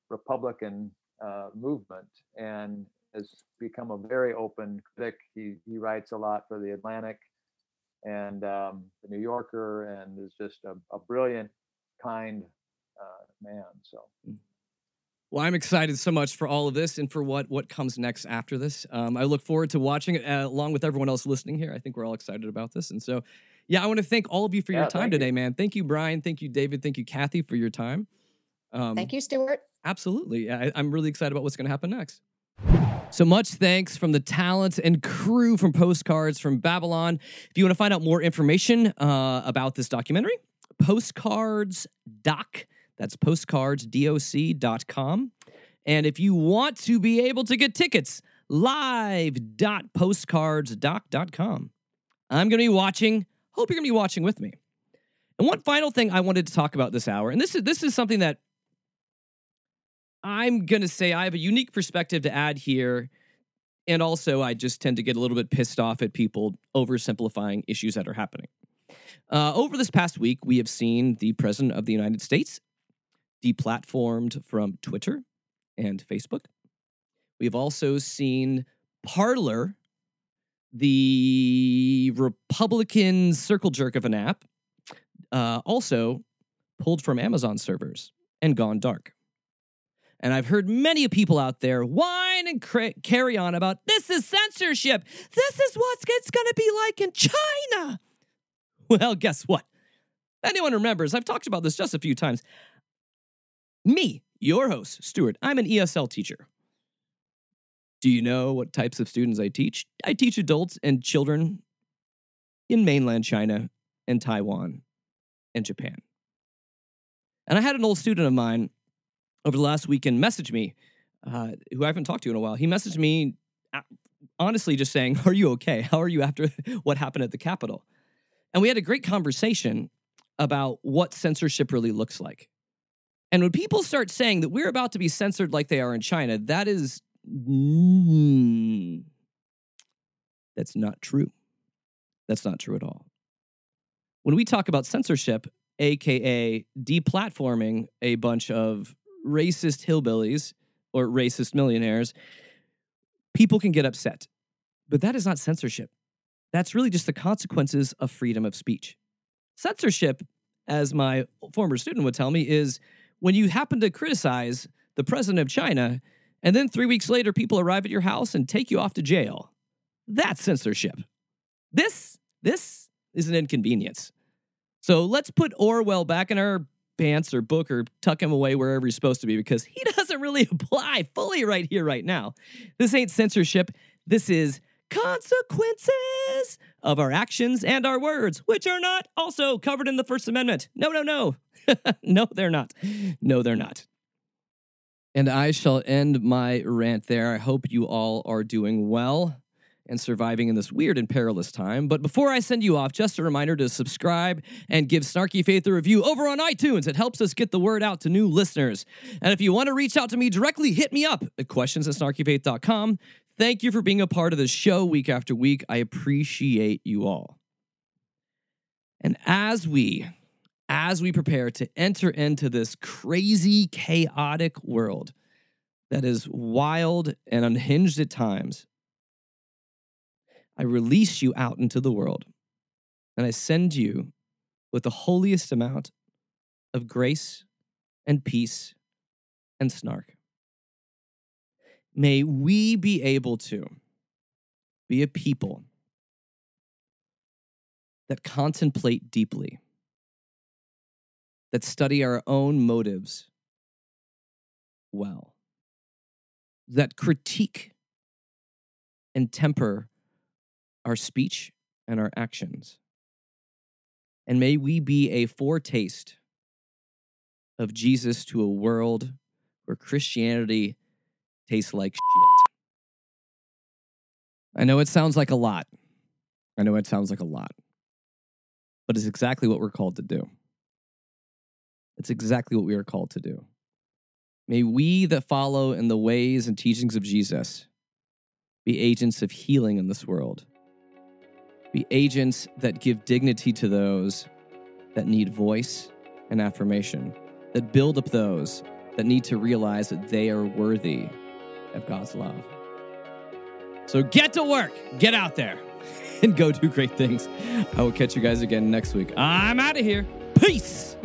Republican uh, movement and has become a very open critic. He he writes a lot for the Atlantic and um, the New Yorker, and is just a, a brilliant, kind uh, man. So Well, I'm excited so much for all of this and for what what comes next after this. Um, I look forward to watching it uh, along with everyone else listening here. I think we're all excited about this, and so yeah, I want to thank all of you for your time thank you. today, man. Thank you, Brian. Thank you, David. Thank you, Kathi, for your time. Um, Thank you, Stuart. Absolutely. I, I'm really excited about what's going to happen next. So much thanks from the talent and crew from Postcards from Babylon. If you want to find out more information uh, about this documentary, postcards doc, that's postcardsdoc.com. And if you want to be able to get tickets, live.postcardsdoc.com. I'm going to be watching. Hope you're going to be watching with me. And one final thing I wanted to talk about this hour, and this is this is something that I'm going to say I have a unique perspective to add here. And also, I just tend to get a little bit pissed off at people oversimplifying issues that are happening. Uh, over this past week, we have seen the President of the United States deplatformed from Twitter and Facebook. We've also seen Parler, the Republican circle jerk of an app, uh, also pulled from Amazon servers and gone dark. And I've heard many people out there whine and carry on about this is censorship. This is what it's going to be like in China. Well, guess what? Anyone remembers, I've talked about this just a few times. Me, your host, Stuart, I'm an ESL teacher. Do you know what types of students I teach? I teach adults and children in mainland China and Taiwan and Japan. And I had an old student of mine over the last weekend message me, uh, who I haven't talked to in a while. He messaged me, uh, honestly, just saying, "Are you okay? How are you after *laughs* what happened at the Capitol?" And we had a great conversation about what censorship really looks like. And when people start saying that we're about to be censored like they are in China, that is mm, that's not true. That's not true at all. When we talk about censorship, aka deplatforming a bunch of racist hillbillies or racist millionaires, people can get upset. But that is not censorship. That's really just the consequences of freedom of speech. Censorship, as my former student would tell me, is when you happen to criticize the president of China and then three weeks later people arrive at your house and take you off to jail. That's censorship. This, this is an inconvenience. So let's put Orwell back in our pants or book or tuck him away wherever he's supposed to be because he *laughs* doesn't really *laughs* apply fully right here, right now. This ain't censorship. This is consequences of our actions and our words, which are not also covered in the First Amendment. No, no, no. *laughs* no, they're not. No, they're not. And I shall end my rant there. I hope you all are doing well and surviving in this weird and perilous time. But before I send you off, just a reminder to subscribe and give Snarky Faith a review over on iTunes. It helps us get the word out to new listeners. And if you want to reach out to me directly, hit me up at questions at snarkyfaith.com. Thank you for being a part of the show week after week. I appreciate you all. And as we as we prepare to enter into this crazy chaotic world that is wild and unhinged at times, I release you out into the world and I send you with the holiest amount of grace and peace and snark. May we be able to be a people that contemplate deeply, that study our own motives well, that critique and temper our speech and our actions. And may we be a foretaste of Jesus to a world where Christianity tastes like shit. I know it sounds like a lot. I know it sounds like a lot. But it's exactly what we're called to do. It's exactly what we are called to do. May we that follow in the ways and teachings of Jesus be agents of healing in this world. Be agents that give dignity to those that need voice and affirmation, that build up those that need to realize that they are worthy of God's love. So get to work, get out there, and go do great things. I will catch you guys again next week. I'm out of here. Peace.